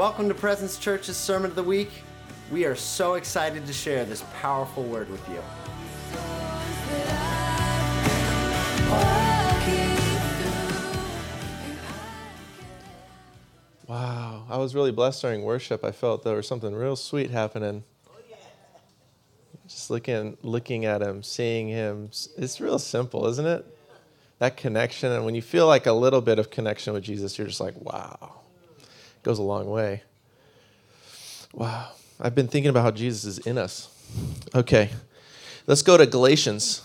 Welcome to Presence Church's Sermon of the Week. We are so excited to share this powerful word with you. Wow, I was really blessed during worship. I felt there was something real sweet happening. Just looking, looking at him, seeing him. It's real simple, isn't it? That connection, and when you feel like a little bit of connection with Jesus, you're just like, wow, goes a long way. Wow, I've been thinking about how Jesus is in us. Okay, let's go to Galatians.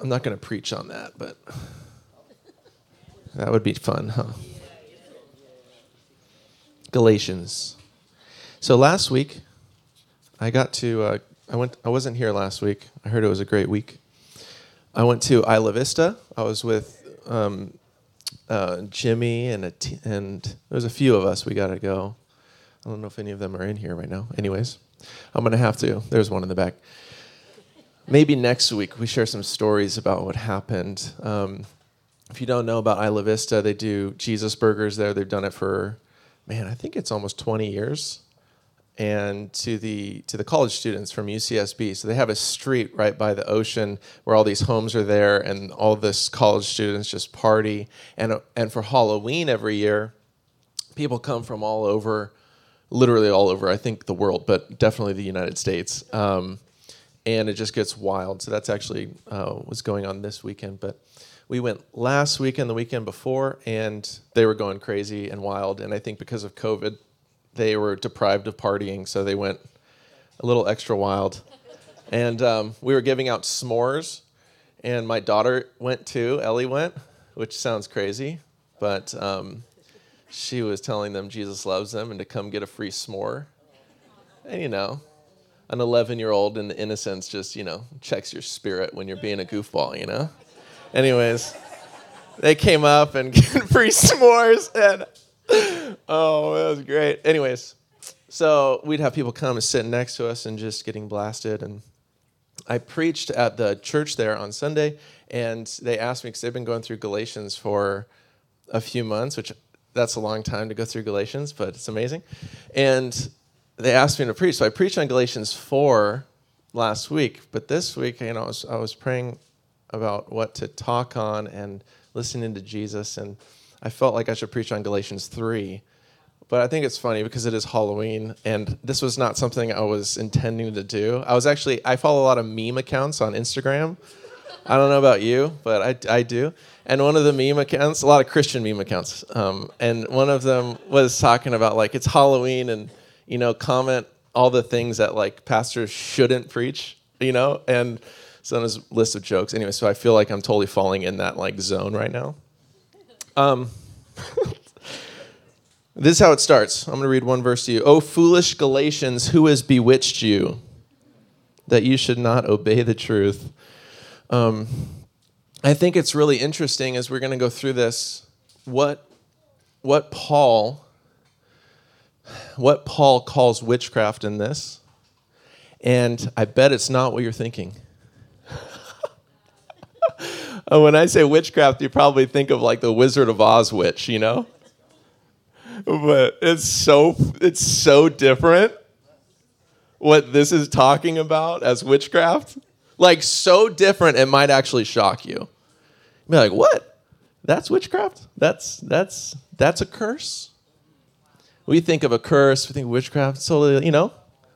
I'm not going to preach on that, but that would be fun, huh? Galatians. So last week, I got to. Uh, I went. I wasn't here last week. I heard it was a great week. I went to Isla Vista. I was with um, uh, Jimmy and a t- and there was a few of us. We got to go. I don't know if any of them are in here right now. Anyways, I'm gonna have to. There's one in the back. Maybe next week we share some stories about what happened. Um, if you don't know about Isla Vista, they do Jesus burgers there. They've done it for, man, I think it's almost 20 years. And to the to the college students from UCSB, so they have a street right by the ocean where all these homes are there, and all this college students just party. And and for Halloween every year, people come from all over, literally all over. I think the world, but definitely the United States. Um, and it just gets wild. So that's actually uh, what's going on this weekend, but we went last weekend, the weekend before, and they were going crazy and wild. And I think because of COVID, they were deprived of partying, so they went a little extra wild. And um, we were giving out s'mores, and my daughter went too. Ellie went, which sounds crazy, but um, she was telling them Jesus loves them and to come get a free s'more. And you know, an 11 year old in the innocence just, you know, checks your spirit when you're being a goofball, you know? Anyways, they came up and free s'mores, and oh, that was great. Anyways, so we'd have people come and sit next to us and just getting blasted. And I preached at the church there on Sunday, and they asked me because they've been going through Galatians for a few months, which that's a long time to go through Galatians, but it's amazing. And they asked me to preach, so I preached on Galatians four last week. But this week, you know, I was, I was praying about what to talk on and listening to Jesus. And I felt like I should preach on Galatians 3. But I think it's funny because it is Halloween, and this was not something I was intending to do. I was actually, I follow a lot of meme accounts on Instagram. I don't know about you, but I, I do. And one of the meme accounts, a lot of Christian meme accounts, um, and one of them was talking about like it's Halloween and, you know, comment all the things that like pastors shouldn't preach, you know? And so on his list of jokes. Anyway, so I feel like I'm totally falling in that like zone right now. Um, this is how it starts. I'm going to read one verse to you. O foolish Galatians, who has bewitched you that you should not obey the truth? Um, I think it's really interesting as we're going to go through this what what Paul what Paul calls witchcraft in this. And I bet it's not what you're thinking. When I say witchcraft, you probably think of like the Wizard of Oz witch, you know? But it's so it's so different what this is talking about as witchcraft. Like so different it might actually shock you. You'd Be like, "What? That's witchcraft? That's that's that's a curse?" We think of a curse, we think witchcraft, so you know,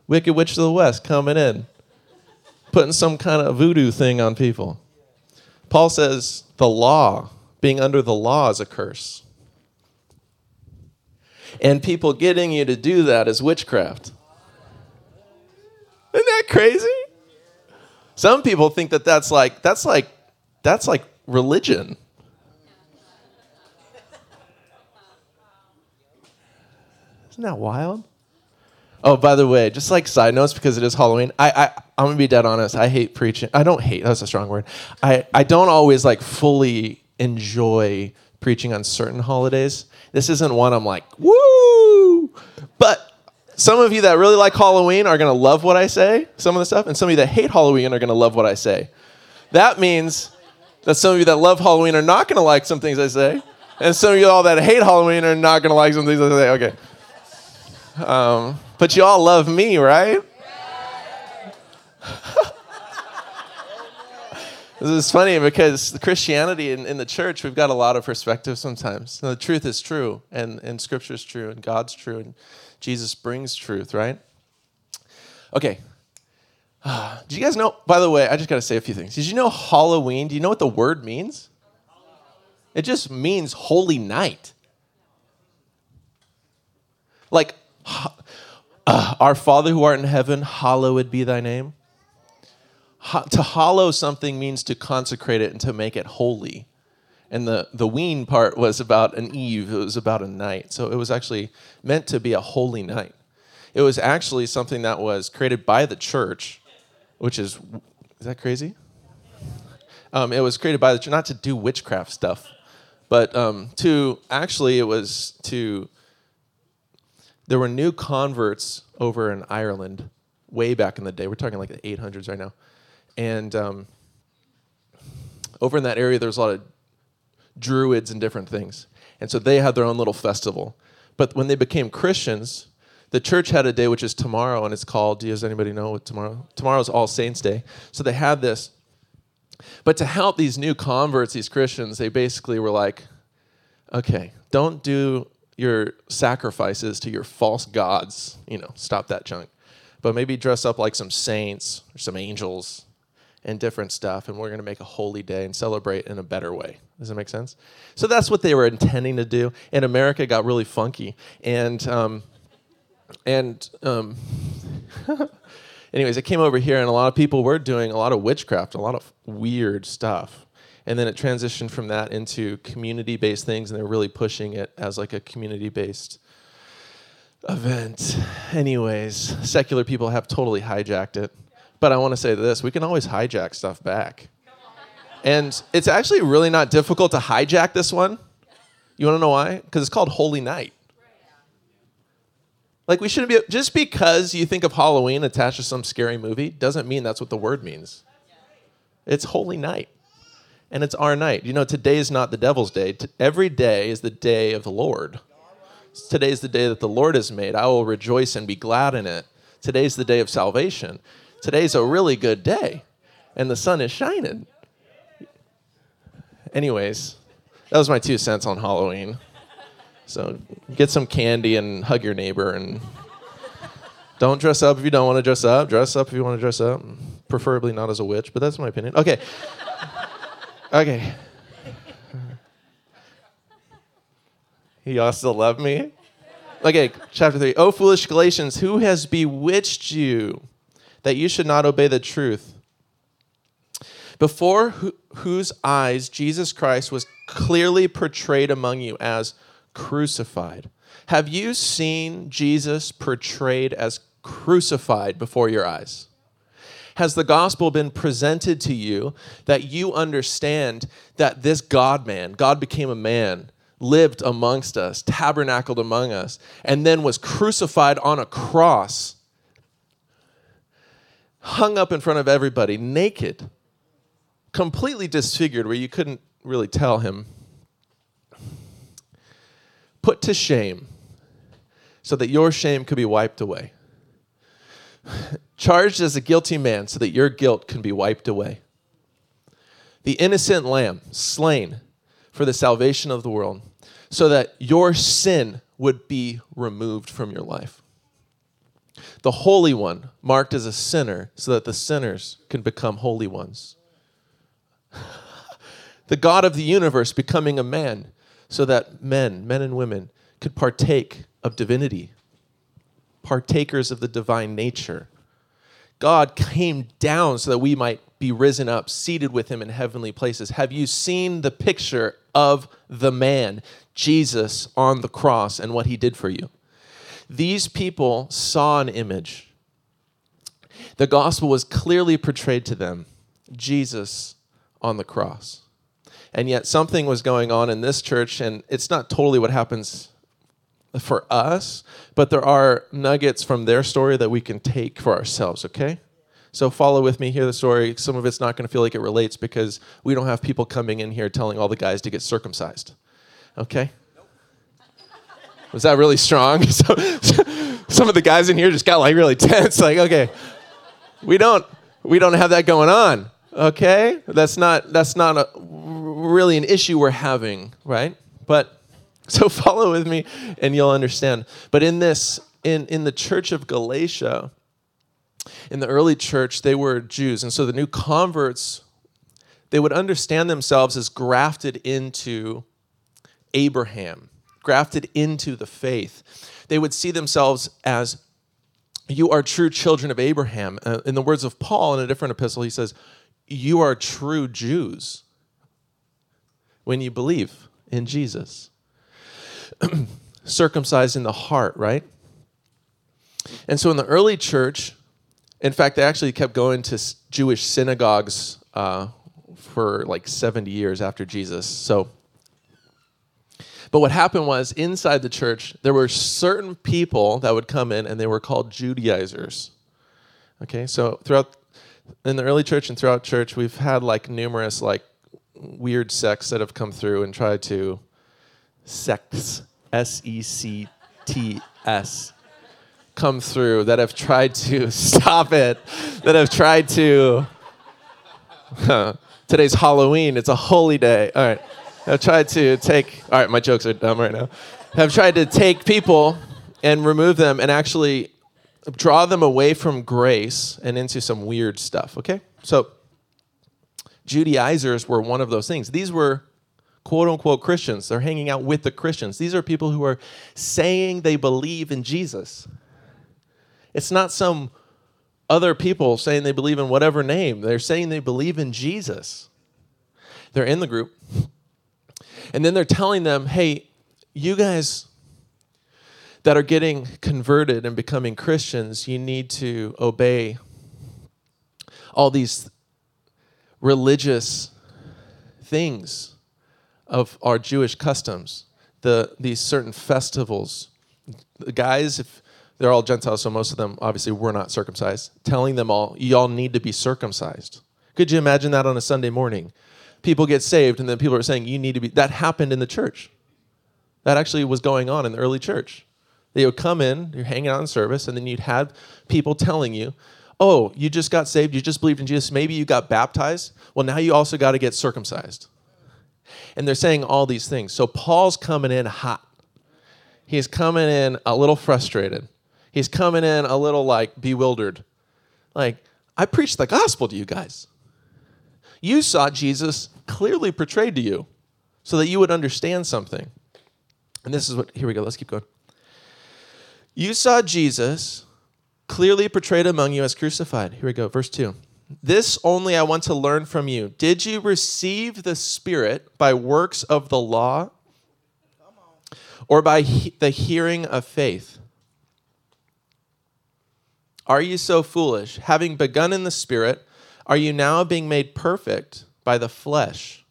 Wicked Witch of the West coming in, putting some kind of voodoo thing on people. Paul says the law, being under the law, is a curse. And people getting you to do that is witchcraft. Isn't that crazy? Some people think that that's like that's like that's like religion. Isn't that wild? Oh, by the way, just like side notes because it is Halloween. I, I I'm gonna be dead honest. I hate preaching. I don't hate. That's a strong word. I I don't always like fully enjoy preaching on certain holidays. This isn't one I'm like woo. But some of you that really like Halloween are gonna love what I say. Some of the stuff, and some of you that hate Halloween are gonna love what I say. That means that some of you that love Halloween are not gonna like some things I say. and some of you all that hate Halloween are not gonna like some things. I say. Okay. Um, but you all love me, right? this is funny because Christianity in, in the church, we've got a lot of perspective sometimes. the truth is true, and, and Scripture is true, and God's true, and Jesus brings truth, right? Okay. Uh, do you guys know, by the way, I just got to say a few things. Did you know Halloween? Do you know what the word means? It just means holy night. Like, uh, Our Father who art in heaven, hallowed be thy name. Ha- to hollow something means to consecrate it and to make it holy. And the, the ween part was about an eve, it was about a night. So it was actually meant to be a holy night. It was actually something that was created by the church, which is, is that crazy? Um, it was created by the church, not to do witchcraft stuff, but um, to actually, it was to there were new converts over in Ireland way back in the day. We're talking like the 800s right now. And um, over in that area, there was a lot of druids and different things. And so they had their own little festival. But when they became Christians, the church had a day which is tomorrow, and it's called, does anybody know what tomorrow? Tomorrow's All Saints Day. So they had this. But to help these new converts, these Christians, they basically were like, okay, don't do your sacrifices to your false gods. You know, stop that junk. But maybe dress up like some saints or some angels and different stuff, and we're going to make a holy day and celebrate in a better way. Does that make sense? So that's what they were intending to do. And America got really funky, and um, and um, anyways, it came over here, and a lot of people were doing a lot of witchcraft, a lot of weird stuff and then it transitioned from that into community based things and they're really pushing it as like a community based event. Anyways secular people have totally hijacked it. But i want to say this we can always hijack stuff back. And it's actually really not difficult to hijack this one. You want to know why? Because it's called holy night. Like we shouldn't be just because you think of halloween attached to some scary movie doesn't mean that's what the word means. It's holy night and it's our night. You know, today is not the devil's day. Every day is the day of the Lord. Today is the day that the Lord has made. I will rejoice and be glad in it. Today's the day of salvation. Today's a really good day, and the sun is shining. Anyways, that was my two cents on Halloween. So get some candy and hug your neighbor and don't dress up if you don't want to dress up. Dress up if you want to dress up. Preferably not as a witch, but that's my opinion. Okay. Okay. Y'all still love me? Okay, chapter 3. O foolish Galatians, who has bewitched you that you should not obey the truth? Before whose eyes Jesus Christ was clearly portrayed among you as crucified. Have you seen Jesus portrayed as crucified before your eyes? Has the gospel been presented to you that you understand that this God man, God became a man, lived amongst us, tabernacled among us, and then was crucified on a cross, hung up in front of everybody, naked, completely disfigured, where you couldn't really tell him, put to shame so that your shame could be wiped away charged as a guilty man so that your guilt can be wiped away. The innocent lamb slain for the salvation of the world, so that your sin would be removed from your life. The Holy One marked as a sinner so that the sinners can become holy ones. the God of the universe becoming a man so that men, men and women, could partake of divinity, partakers of the divine nature God came down so that we might be risen up, seated with him in heavenly places. Have you seen the picture of the man, Jesus, on the cross and what he did for you? These people saw an image. The gospel was clearly portrayed to them Jesus on the cross. And yet, something was going on in this church, and it's not totally what happens for us, but there are nuggets from their story that we can take for ourselves, okay? So follow with me, hear the story. Some of it's not going to feel like it relates because we don't have people coming in here telling all the guys to get circumcised. Okay. Was that really strong? So, some of the guys in here just got like really tense. Like, okay, we don't we don't have that going on. Okay, that's not that's not a, really an issue we're having, right? But so follow with me, and you'll understand. But in this, in in the church of Galatia, in the early church, they were Jews, and so the new converts they would understand themselves as grafted into Abraham, grafted into the faith. They would see themselves as you are true children of Abraham. Uh, in the words of Paul in a different epistle, he says, You are true Jews when you believe in Jesus. Circumcised in the heart, right? And so in the early church, in fact, they actually kept going to Jewish synagogues uh, for like 70 years after Jesus. So, but what happened was inside the church, there were certain people that would come in and they were called Judaizers. Okay, so throughout in the early church and throughout church, we've had like numerous like weird sects that have come through and tried to sects S E C T S come through that have tried to stop it, that have tried to Today's Halloween. It's a holy day. All right. I've tried to take, all right, my jokes are dumb right now. I've tried to take people and remove them and actually draw them away from grace and into some weird stuff, okay? So, Judaizers were one of those things. These were quote unquote Christians. They're hanging out with the Christians. These are people who are saying they believe in Jesus. It's not some other people saying they believe in whatever name. They're saying they believe in Jesus. They're in the group. And then they're telling them, hey, you guys that are getting converted and becoming Christians, you need to obey all these religious things of our Jewish customs, the, these certain festivals. The guys, if they're all Gentiles, so most of them obviously were not circumcised, telling them all, y'all need to be circumcised. Could you imagine that on a Sunday morning? People get saved, and then people are saying, you need to be. That happened in the church. That actually was going on in the early church. They would come in, you're hanging out in service, and then you'd have people telling you, oh, you just got saved, you just believed in Jesus, maybe you got baptized. Well, now you also got to get circumcised. And they're saying all these things. So Paul's coming in hot. He's coming in a little frustrated he's coming in a little like bewildered. Like, I preached the gospel to you guys. You saw Jesus clearly portrayed to you so that you would understand something. And this is what, here we go, let's keep going. You saw Jesus clearly portrayed among you as crucified. Here we go, verse 2. This only I want to learn from you. Did you receive the Spirit by works of the law or by he- the hearing of faith? Are you so foolish? Having begun in the Spirit, are you now being made perfect by the flesh?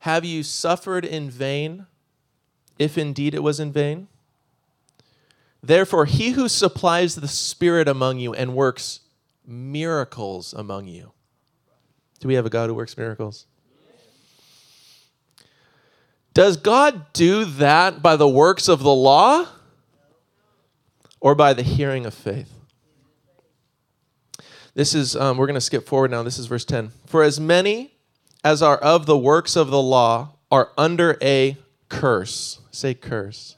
Have you suffered in vain, if indeed it was in vain? Therefore, he who supplies the Spirit among you and works miracles among you. Do we have a God who works miracles? Does God do that by the works of the law? or by the hearing of faith. This is, um, we're going to skip forward now. This is verse 10. For as many as are of the works of the law are under a curse. Say curse.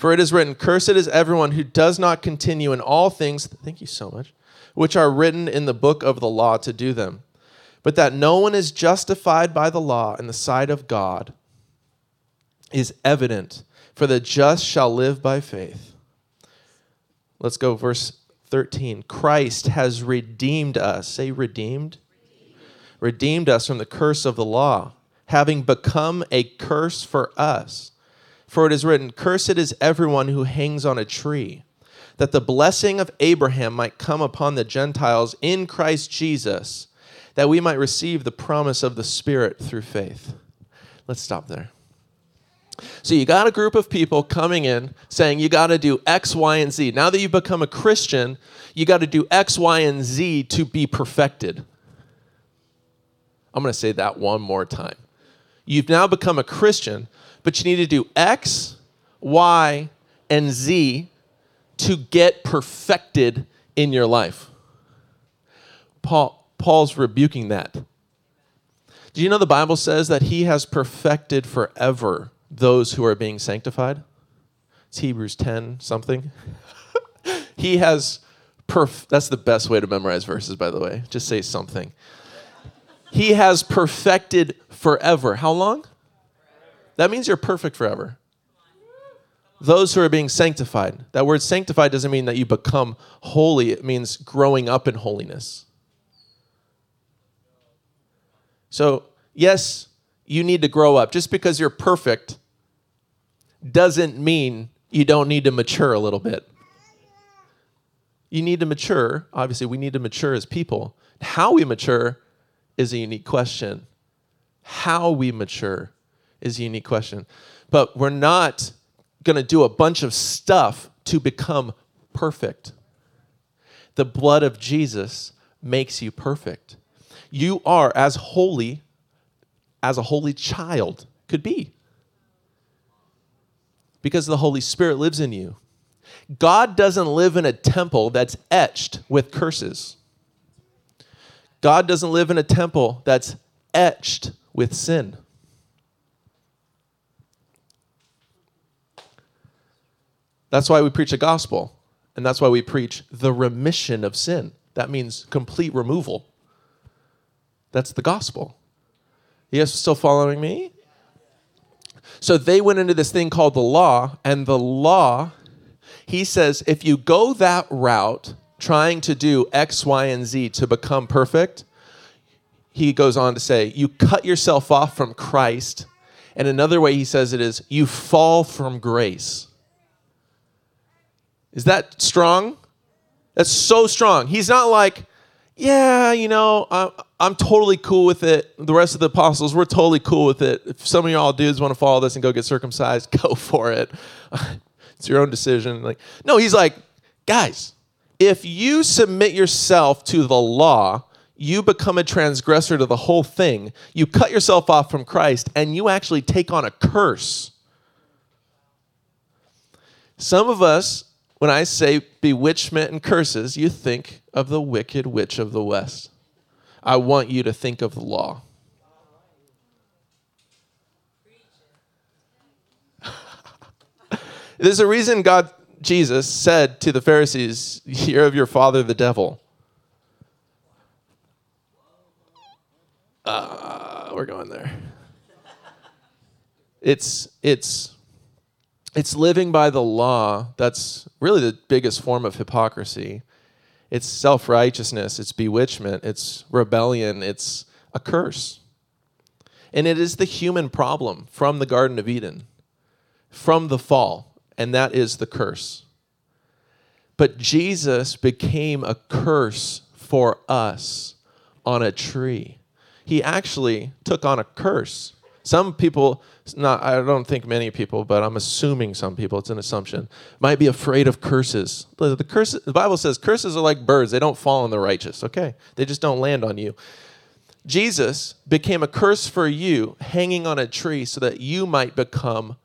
For it is written, Cursed is everyone who does not continue in all things, thank you so much, which are written in the book of the law to do them. But that no one is justified by the law in the sight of God is evident, for the just shall live by faith. Let's go, verse 13. Christ has redeemed us. Say, redeemed. Redeemed us from the curse of the law, having become a curse for us. For it is written, Cursed is everyone who hangs on a tree, that the blessing of Abraham might come upon the Gentiles in Christ Jesus, that we might receive the promise of the Spirit through faith. Let's stop there. So you got a group of people coming in saying you got to do X, Y, and Z. Now that you've become a Christian, you got to do X, Y, and Z to be perfected. I'm going to say that one more time. You've now become a Christian, but you need to do X, Y, and Z to get perfected in your life. Paul, Paul's rebuking that. Do you know the Bible says that he has perfected forever those who are being sanctified? It's Hebrews 10 something. he has perf that's the best way to memorize verses by the way. Just say something. He has perfected forever. How long? That means you're perfect forever. Those who are being sanctified. That word sanctified doesn't mean that you become holy, it means growing up in holiness. So, yes, you need to grow up. Just because you're perfect doesn't mean you don't need to mature a little bit. You need to mature. Obviously, we need to mature as people. How we mature is a unique question. How we mature is a unique question. But we're not going to do a bunch of stuff to become perfect. The blood of Jesus makes you perfect you are as holy as a holy child could be. Because the Holy Spirit lives in you. God doesn't live in a temple that's etched with curses. God doesn't live in a temple that's etched with sin. That's why we preach the gospel, and that's why we preach the remission of sin. That means complete removal. That's the gospel. You guys still following me? So they went into this thing called the law, and the law, he says, if you go that route, trying to do X, Y, and Z to become perfect, he goes on to say, you cut yourself off from Christ. And another way he says it is, you fall from grace. Is that strong? That's so strong. He's not like, yeah, you know, I'm, I'm totally cool with it. The rest of the apostles, we're totally cool with it. If some of y'all dudes want to follow this and go get circumcised, go for it. it's your own decision. Like, no, he's like, guys, if you submit yourself to the law, you become a transgressor to the whole thing. You cut yourself off from Christ, and you actually take on a curse. Some of us when I say bewitchment and curses, you think of the wicked witch of the West. I want you to think of the law. There's a reason God, Jesus, said to the Pharisees, You're of your father, the devil. Uh, we're going there. It's, it's it's living by the law that's really the biggest form of hypocrisy. It's self righteousness, it's bewitchment, it's rebellion, it's a curse. And it is the human problem from the Garden of Eden, from the fall, and that is the curse. But Jesus became a curse for us on a tree. He actually took on a curse. Some people not I don't think many people, but I'm assuming some people, it's an assumption, might be afraid of curses. The, the curse the Bible says curses are like birds, they don't fall on the righteous, okay? They just don't land on you. Jesus became a curse for you hanging on a tree so that you might become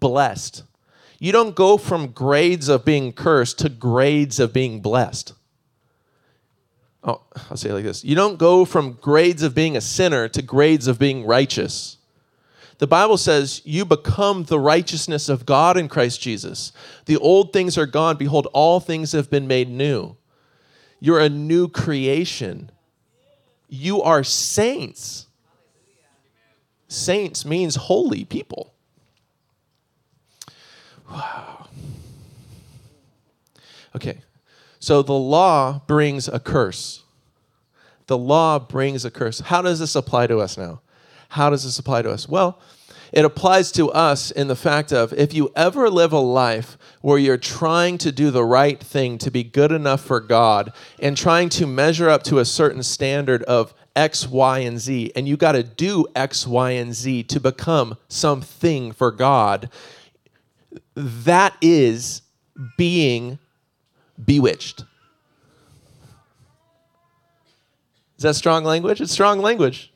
blessed. You don't go from grades of being cursed to grades of being blessed. Oh, I'll say it like this. You don't go from grades of being a sinner to grades of being righteous. The Bible says, You become the righteousness of God in Christ Jesus. The old things are gone. Behold, all things have been made new. You're a new creation. You are saints. Saints means holy people. Wow. Okay, so the law brings a curse. The law brings a curse. How does this apply to us now? How does this apply to us? Well, it applies to us in the fact of if you ever live a life where you're trying to do the right thing to be good enough for God and trying to measure up to a certain standard of X, Y, and Z, and you got to do X, Y, and Z to become something for God, that is being bewitched. Is that strong language? It's strong language.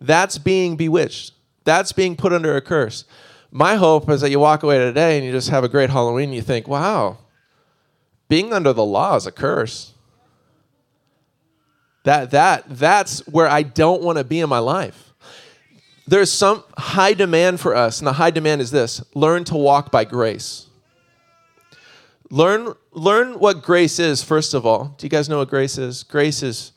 That's being bewitched. That's being put under a curse. My hope is that you walk away today and you just have a great Halloween and you think, wow, being under the law is a curse. That, that, that's where I don't want to be in my life. There's some high demand for us, and the high demand is this learn to walk by grace. Learn, learn what grace is, first of all. Do you guys know what grace is? Grace is,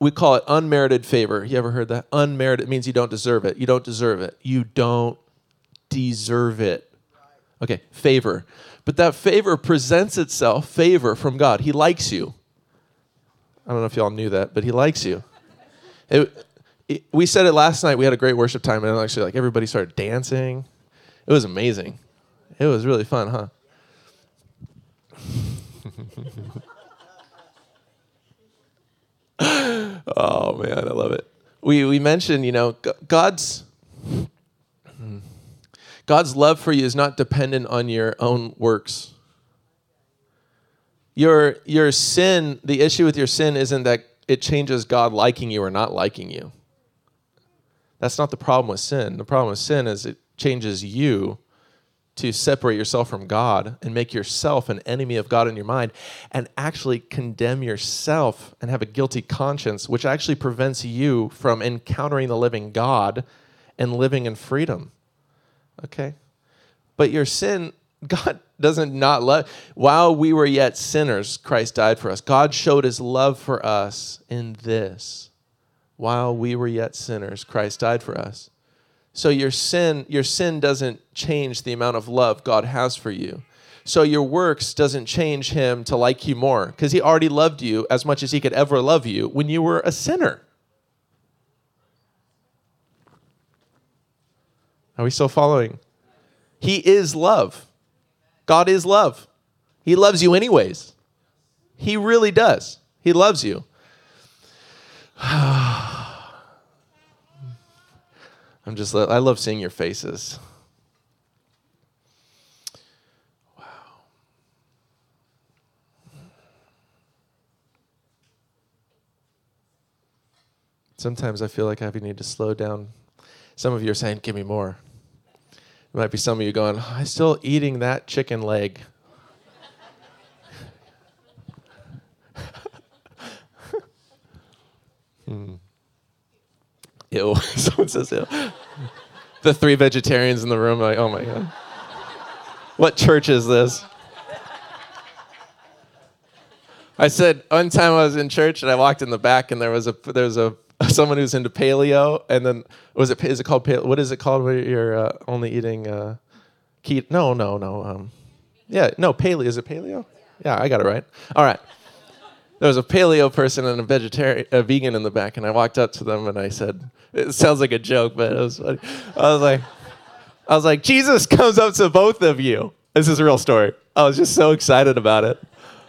we call it unmerited favor. You ever heard that? Unmerited it means you don't deserve it. You don't deserve it. You don't deserve it. Okay, favor. But that favor presents itself, favor from God. He likes you. I don't know if y'all knew that, but He likes you. It, it, we said it last night. We had a great worship time, and actually, like everybody started dancing. It was amazing. It was really fun, huh? oh man, I love it. We we mentioned, you know, God's God's love for you is not dependent on your own works. Your your sin, the issue with your sin isn't that it changes God liking you or not liking you. That's not the problem with sin. The problem with sin is it changes you to separate yourself from God and make yourself an enemy of God in your mind and actually condemn yourself and have a guilty conscience, which actually prevents you from encountering the living God and living in freedom. Okay? But your sin, God doesn't not love. While we were yet sinners, Christ died for us. God showed his love for us in this. While we were yet sinners, Christ died for us. So your sin, your sin doesn't change the amount of love God has for you. So your works doesn't change him to like you more because he already loved you as much as he could ever love you when you were a sinner. Are we still following? He is love. God is love. He loves you anyways. He really does. He loves you. I'm just, I love seeing your faces. Wow. Sometimes I feel like I need to slow down. Some of you are saying, Give me more. There might be some of you going, I'm still eating that chicken leg. hmm. Ew. Someone says ew. The three vegetarians in the room like, oh my God. What church is this? I said one time I was in church and I walked in the back and there was a there was a someone who's into paleo and then was it is it called paleo? What is it called where you're uh, only eating uh, keto? No, no, no. Um, yeah, no paleo. Is it paleo? Yeah, I got it right. All right there was a paleo person and a vegetarian, a vegan in the back, and I walked up to them and I said, "It sounds like a joke, but it was funny." I was like, "I was like, Jesus comes up to both of you." This is a real story. I was just so excited about it.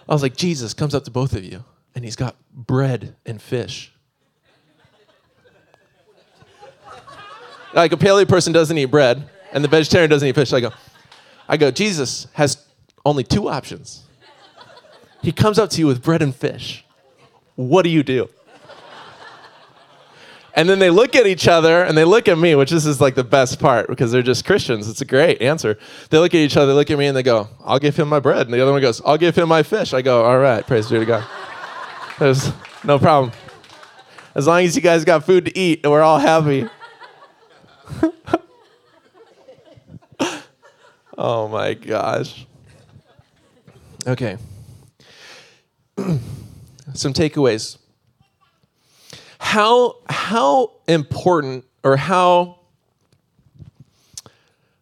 I was like, Jesus comes up to both of you, and he's got bread and fish. like a paleo person doesn't eat bread, and the vegetarian doesn't eat fish. So I go, I go, Jesus has only two options he comes up to you with bread and fish. What do you do? And then they look at each other and they look at me, which this is like the best part because they're just Christians. It's a great answer. They look at each other, they look at me, and they go, I'll give him my bread. And the other one goes, I'll give him my fish. I go, All right, praise be to God. There's no problem. As long as you guys got food to eat, and we're all happy. oh my gosh. Okay. Some takeaways. How how important or how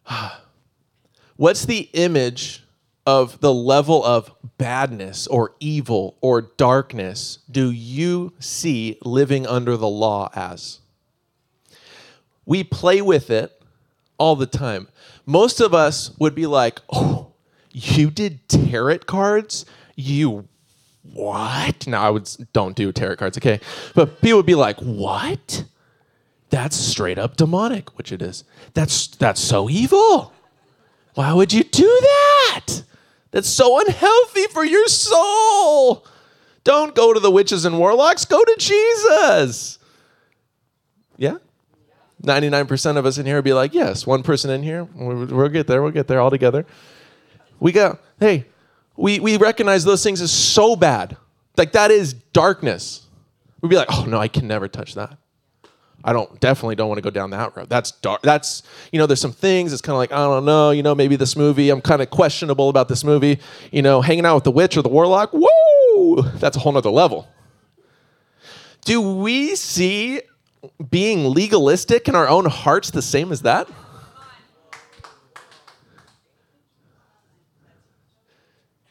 what's the image of the level of badness or evil or darkness do you see living under the law as? We play with it all the time. Most of us would be like, "Oh, you did tarot cards? You what? No, I would don't do tarot cards, okay? But people would be like, what? That's straight up demonic, which it is. That's that's so evil. Why would you do that? That's so unhealthy for your soul. Don't go to the witches and warlocks, go to Jesus. Yeah? 99% of us in here would be like, yes, one person in here, we'll get there, we'll get there all together. We go, hey, we, we recognize those things as so bad. Like that is darkness. We'd be like, oh no, I can never touch that. I don't definitely don't want to go down that road. That's dark. That's you know, there's some things. It's kind of like I don't know. You know, maybe this movie. I'm kind of questionable about this movie. You know, hanging out with the witch or the warlock. Whoa, that's a whole nother level. Do we see being legalistic in our own hearts the same as that?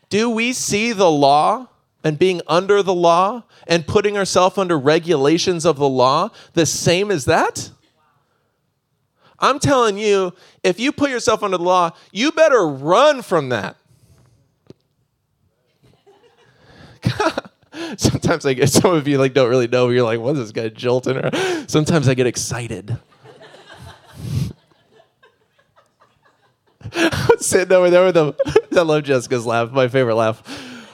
Do we see the law and being under the law and putting ourselves under regulations of the law the same as that? I'm telling you, if you put yourself under the law, you better run from that. Sometimes I get some of you like don't really know. You're like, what's this guy jolting her? Sometimes I get excited. I was sitting over there with them. I love Jessica's laugh, my favorite laugh.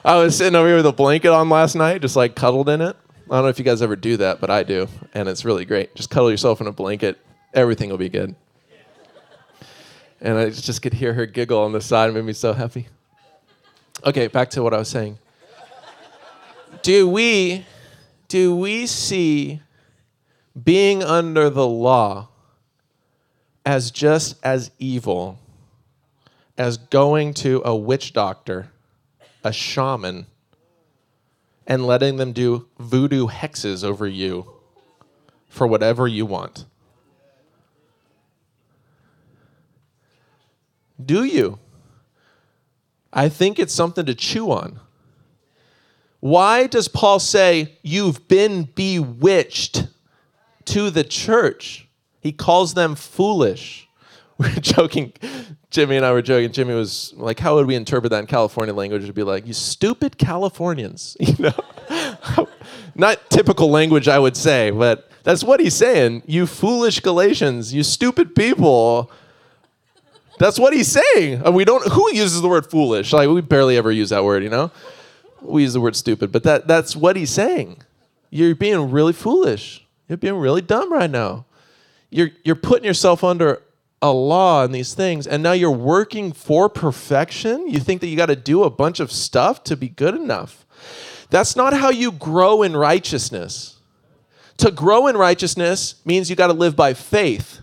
I was sitting over here with a blanket on last night, just like cuddled in it. I don't know if you guys ever do that, but I do, and it's really great. Just cuddle yourself in a blanket, everything will be good. And I just could hear her giggle on the side, it made me so happy. Okay, back to what I was saying. Do we do we see being under the law as just as evil as going to a witch doctor a shaman and letting them do voodoo hexes over you for whatever you want? Do you? I think it's something to chew on. Why does Paul say you've been bewitched to the church? He calls them foolish. We are joking Jimmy and I were joking. Jimmy was like, "How would we interpret that in California language?" It'd be like, "You stupid Californians," you know. Not typical language, I would say, but that's what he's saying. You foolish Galatians, you stupid people. That's what he's saying. And we don't. Who uses the word foolish? Like we barely ever use that word, you know. We use the word stupid, but that that's what he's saying. You're being really foolish. You're being really dumb right now. You're you're putting yourself under a law and these things, and now you're working for perfection. You think that you got to do a bunch of stuff to be good enough. That's not how you grow in righteousness. To grow in righteousness means you got to live by faith.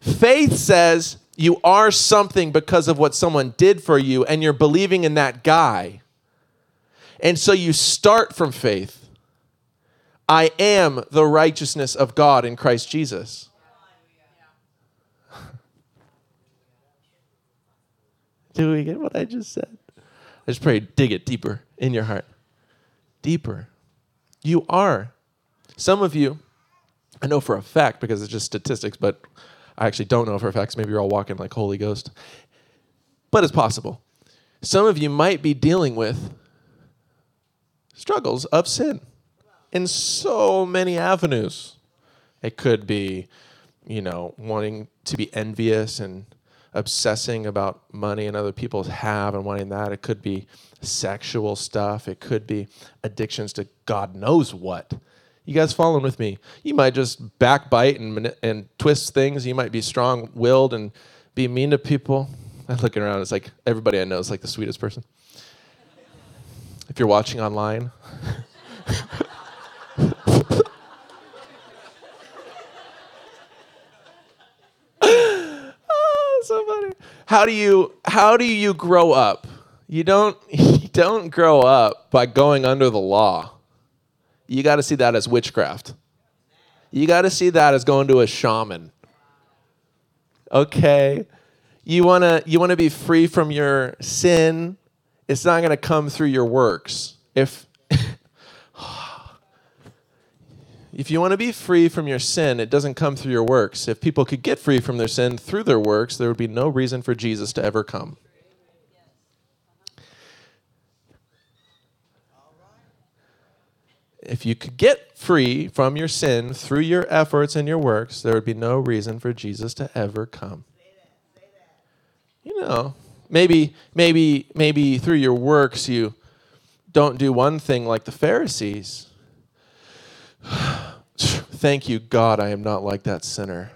Faith says you are something because of what someone did for you, and you're believing in that guy. And so you start from faith. I am the righteousness of God in Christ Jesus. Do we get what I just said? I just pray, dig it deeper in your heart. Deeper. You are. Some of you, I know for a fact because it's just statistics, but I actually don't know for a fact. Maybe you're all walking like Holy Ghost. But it's possible. Some of you might be dealing with struggles of sin in so many avenues. It could be, you know, wanting to be envious and obsessing about money and other people's have and wanting that. It could be sexual stuff. It could be addictions to God knows what. You guys following with me? You might just backbite and and twist things. You might be strong-willed and be mean to people. I'm looking around. It's like everybody I know is like the sweetest person. If you're watching online. so funny. How do you how do you grow up? You don't you don't grow up by going under the law. You got to see that as witchcraft. You got to see that as going to a shaman. Okay? You want to you want to be free from your sin. It's not going to come through your works. If if you want to be free from your sin, it doesn't come through your works. If people could get free from their sin through their works, there would be no reason for Jesus to ever come. If you could get free from your sin through your efforts and your works, there would be no reason for Jesus to ever come. You know, maybe maybe maybe through your works you don't do one thing like the Pharisees Thank you, God, I am not like that sinner.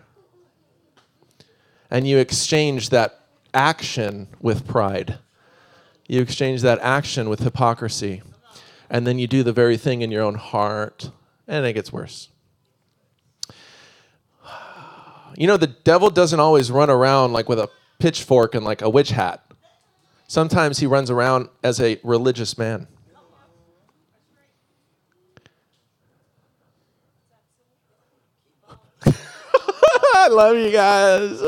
and you exchange that action with pride. You exchange that action with hypocrisy. And then you do the very thing in your own heart, and it gets worse. You know, the devil doesn't always run around like with a pitchfork and like a witch hat. Sometimes he runs around as a religious man. I love you guys.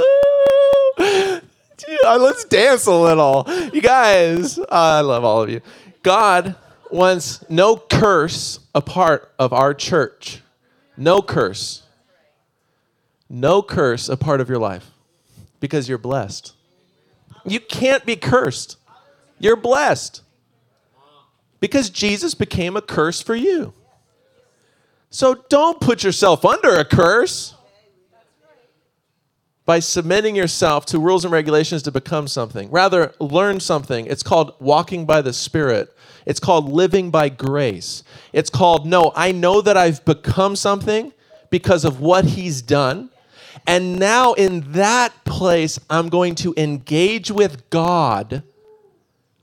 Dude, let's dance a little. You guys, I love all of you. God wants no curse a part of our church. No curse. No curse a part of your life because you're blessed. You can't be cursed. You're blessed because Jesus became a curse for you. So don't put yourself under a curse by submitting yourself to rules and regulations to become something. Rather, learn something. It's called walking by the Spirit. It's called living by grace. It's called, no, I know that I've become something because of what He's done. And now, in that place, I'm going to engage with God.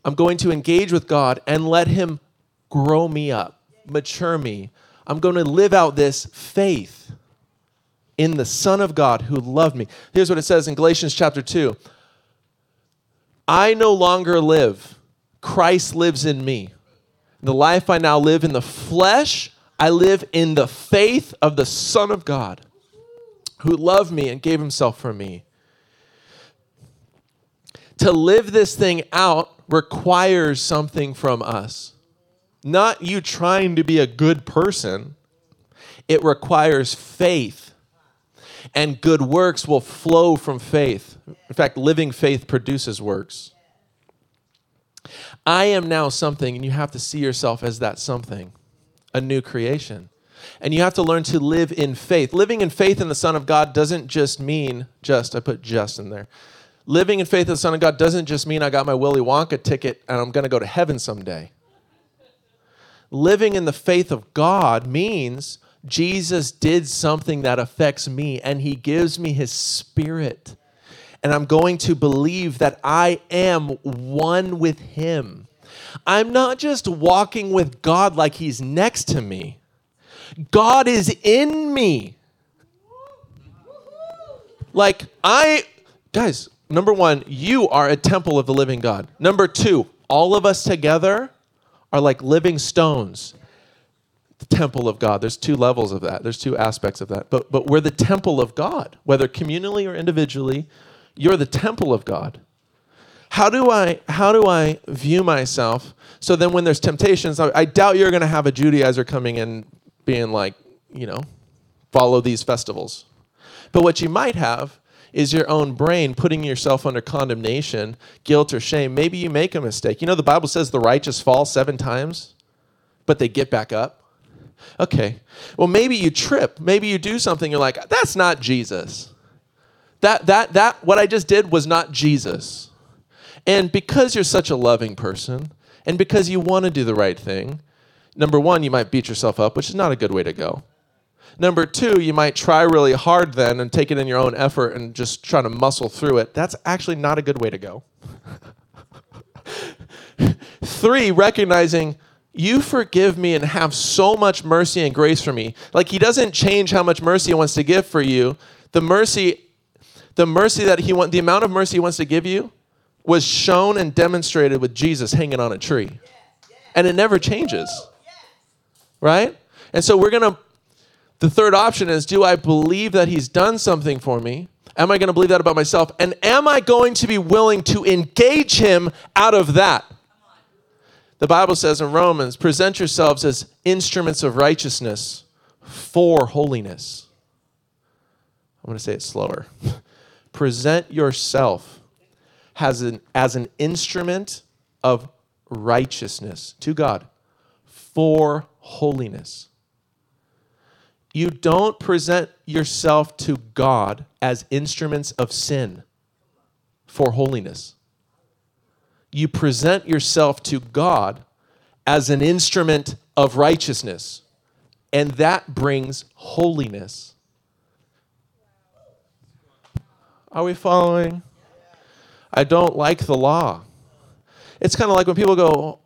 I'm going to engage with God and let Him grow me up, mature me. I'm going to live out this faith in the Son of God who loved me. Here's what it says in Galatians chapter 2 I no longer live, Christ lives in me. The life I now live in the flesh, I live in the faith of the Son of God who loved me and gave himself for me. To live this thing out requires something from us. Not you trying to be a good person, it requires faith and good works will flow from faith. In fact, living faith produces works. I am now something, and you have to see yourself as that something, a new creation. And you have to learn to live in faith. Living in faith in the Son of God doesn't just mean just, I put just in there. Living in faith in the Son of God doesn't just mean I got my Willy Wonka ticket and I'm going to go to heaven someday. Living in the faith of God means Jesus did something that affects me and he gives me his spirit. And I'm going to believe that I am one with him. I'm not just walking with God like he's next to me, God is in me. Like, I, guys, number one, you are a temple of the living God. Number two, all of us together are like living stones temple of God. There's two levels of that. There's two aspects of that. But but we're the temple of God, whether communally or individually. You're the temple of God. How do I how do I view myself? So then when there's temptations, I, I doubt you're going to have a Judaizer coming in being like, you know, follow these festivals. But what you might have is your own brain putting yourself under condemnation, guilt, or shame. Maybe you make a mistake. You know, the Bible says the righteous fall seven times, but they get back up. Okay. Well, maybe you trip. Maybe you do something. You're like, that's not Jesus. That, that, that, what I just did was not Jesus. And because you're such a loving person, and because you want to do the right thing, number one, you might beat yourself up, which is not a good way to go. Number two, you might try really hard then and take it in your own effort and just try to muscle through it. That's actually not a good way to go. Three, recognizing you forgive me and have so much mercy and grace for me. Like he doesn't change how much mercy he wants to give for you. The mercy, the mercy that he want, the amount of mercy he wants to give you was shown and demonstrated with Jesus hanging on a tree. And it never changes. Right? And so we're going to the third option is do I believe that he's done something for me? Am I going to believe that about myself? And am I going to be willing to engage him out of that? The Bible says in Romans, present yourselves as instruments of righteousness for holiness. I'm going to say it slower. present yourself as an, as an instrument of righteousness to God for holiness. You don't present yourself to God as instruments of sin for holiness you present yourself to God as an instrument of righteousness, and that brings holiness. Are we following? I don't like the law. It's kind of like when people go,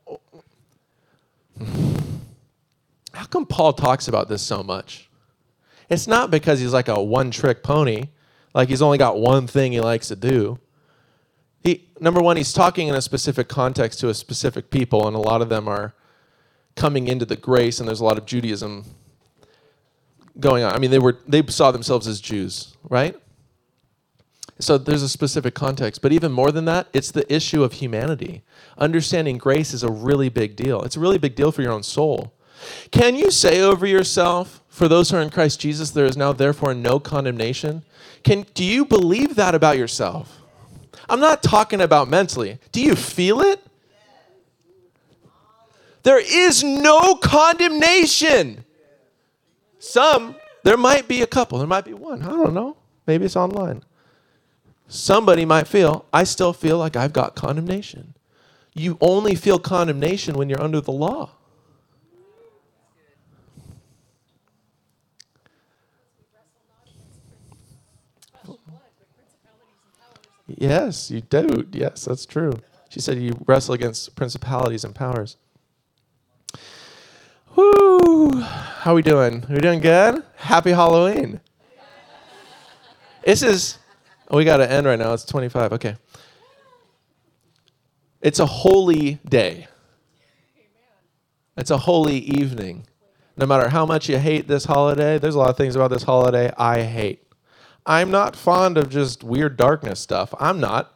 How come Paul talks about this so much? It's not because he's like a one trick pony, like he's only got one thing he likes to do. He, number one, he's talking in a specific context to a specific people, and a lot of them are coming into the grace, and there's a lot of Judaism going on. I mean, they were they saw themselves as Jews, right? So there's a specific context, but even more than that, it's the issue of humanity. Understanding grace is a really big deal. It's a really big deal for your own soul. Can you say over yourself, for those who are in Christ Jesus, there is now therefore no condemnation? Can do you believe that about yourself? I'm not talking about mentally. Do you feel it? There is no condemnation. Some, there might be a couple, there might be one. I don't know. Maybe it's online. Somebody might feel, I still feel like I've got condemnation. You only feel condemnation when you're under the law. Yes, you do. Yes, that's true. She said you wrestle against principalities and powers. Woo! How we doing? We doing good? Happy Halloween. This is we got to end right now. It's 25. Okay. It's a holy day. It's a holy evening. No matter how much you hate this holiday, there's a lot of things about this holiday I hate. I'm not fond of just weird darkness stuff. I'm not.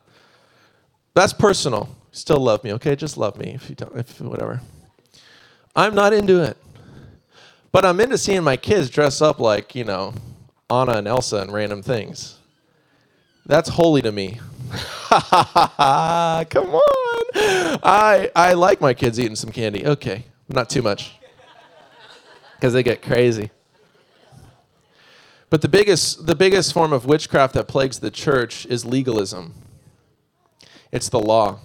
That's personal. Still love me, okay? Just love me if you don't, if whatever. I'm not into it. But I'm into seeing my kids dress up like, you know, Anna and Elsa and random things. That's holy to me. Come on. I I like my kids eating some candy. Okay, not too much. Cuz they get crazy. But the biggest the biggest form of witchcraft that plagues the church is legalism. It's the law.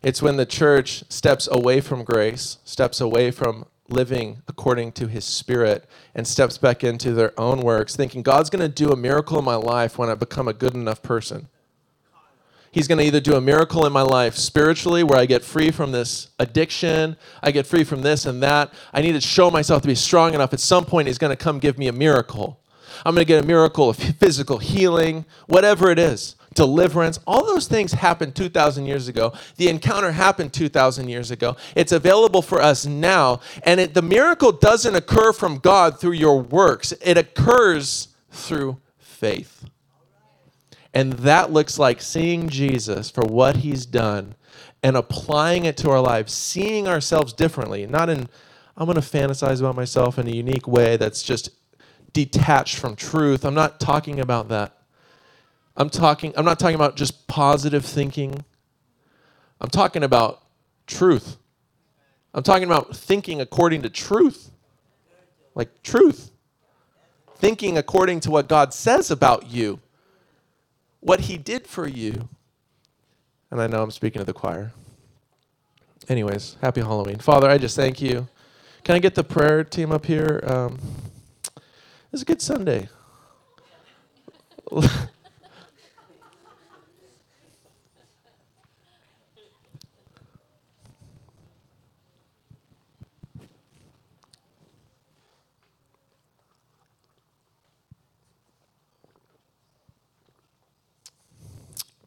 It's when the church steps away from grace, steps away from living according to his spirit and steps back into their own works, thinking God's going to do a miracle in my life when I become a good enough person. He's going to either do a miracle in my life spiritually, where I get free from this addiction, I get free from this and that. I need to show myself to be strong enough. At some point, He's going to come give me a miracle. I'm going to get a miracle of physical healing, whatever it is deliverance. All those things happened 2,000 years ago. The encounter happened 2,000 years ago. It's available for us now. And it, the miracle doesn't occur from God through your works, it occurs through faith. And that looks like seeing Jesus for what he's done and applying it to our lives, seeing ourselves differently, not in, I'm going to fantasize about myself in a unique way that's just detached from truth. I'm not talking about that. I'm talking I'm not talking about just positive thinking. I'm talking about truth. I'm talking about thinking according to truth. Like truth. Thinking according to what God says about you. What he did for you. And I know I'm speaking to the choir. Anyways, happy Halloween. Father, I just thank you. Can I get the prayer team up here? Um, it's a good Sunday.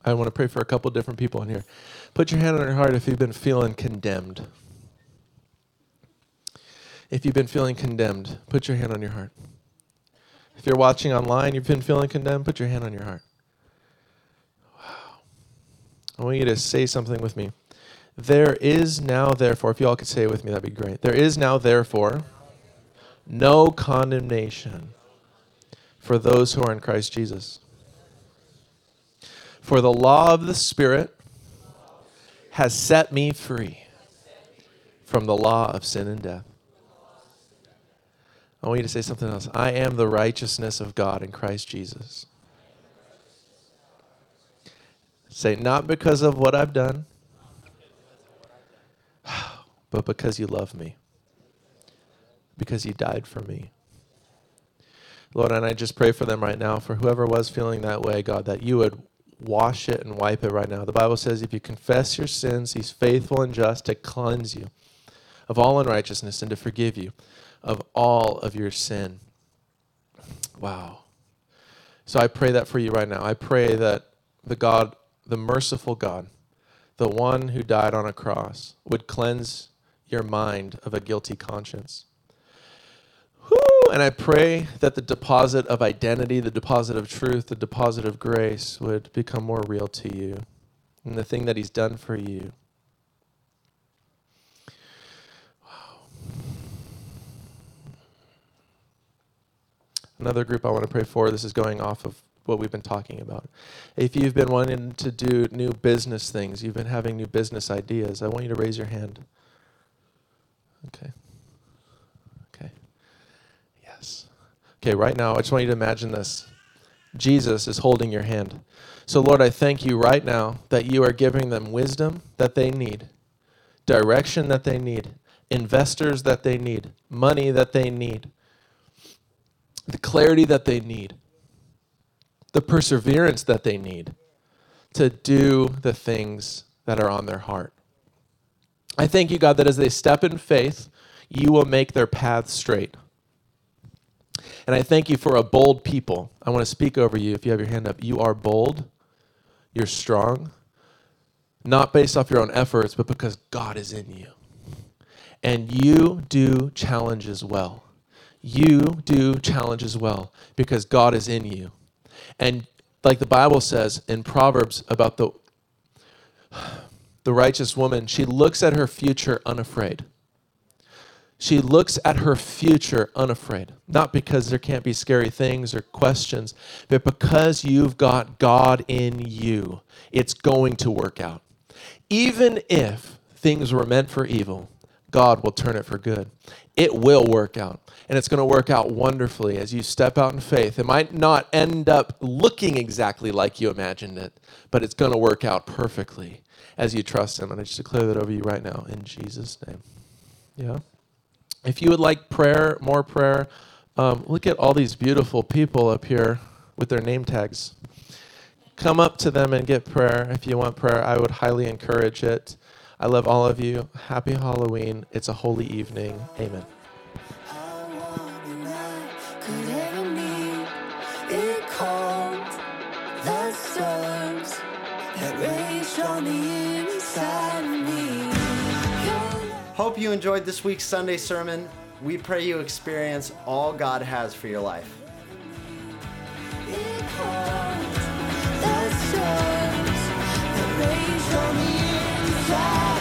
I want to pray for a couple different people in here. Put your hand on your heart if you've been feeling condemned. If you've been feeling condemned, put your hand on your heart. If you're watching online, you've been feeling condemned, put your hand on your heart. Wow. I want you to say something with me. There is now, therefore, if you all could say it with me, that'd be great. There is now, therefore, no condemnation for those who are in Christ Jesus. For the law of the Spirit has set me free from the law of sin and death. I want you to say something else. I am the righteousness of God in Christ Jesus. Say, not because of what I've done, but because you love me, because you died for me. Lord, and I just pray for them right now, for whoever was feeling that way, God, that you would wash it and wipe it right now. The Bible says if you confess your sins, He's faithful and just to cleanse you of all unrighteousness and to forgive you of all of your sin. Wow. So I pray that for you right now. I pray that the God, the merciful God, the one who died on a cross, would cleanse your mind of a guilty conscience. Whew, and I pray that the deposit of identity, the deposit of truth, the deposit of grace would become more real to you and the thing that He's done for you. Another group I want to pray for, this is going off of what we've been talking about. If you've been wanting to do new business things, you've been having new business ideas, I want you to raise your hand. Okay. Okay. Yes. Okay, right now, I just want you to imagine this Jesus is holding your hand. So, Lord, I thank you right now that you are giving them wisdom that they need, direction that they need, investors that they need, money that they need, the clarity that they need, the perseverance that they need to do the things that are on their heart. I thank you, God, that as they step in faith, you will make their path straight. And I thank you for a bold people. I want to speak over you if you have your hand up. You are bold, you're strong, not based off your own efforts, but because God is in you. And you do challenges well. You do challenges well because God is in you. And like the Bible says in Proverbs about the the righteous woman, she looks at her future unafraid. She looks at her future unafraid, not because there can't be scary things or questions, but because you've got God in you. It's going to work out. Even if things were meant for evil, God will turn it for good. It will work out. And it's going to work out wonderfully as you step out in faith. It might not end up looking exactly like you imagined it, but it's going to work out perfectly as you trust Him. And I just declare that over you right now in Jesus' name. Yeah. If you would like prayer, more prayer, um, look at all these beautiful people up here with their name tags. Come up to them and get prayer if you want prayer. I would highly encourage it. I love all of you. Happy Halloween. It's a holy evening. Amen. Hope you enjoyed this week's Sunday sermon. We pray you experience all God has for your life. It try.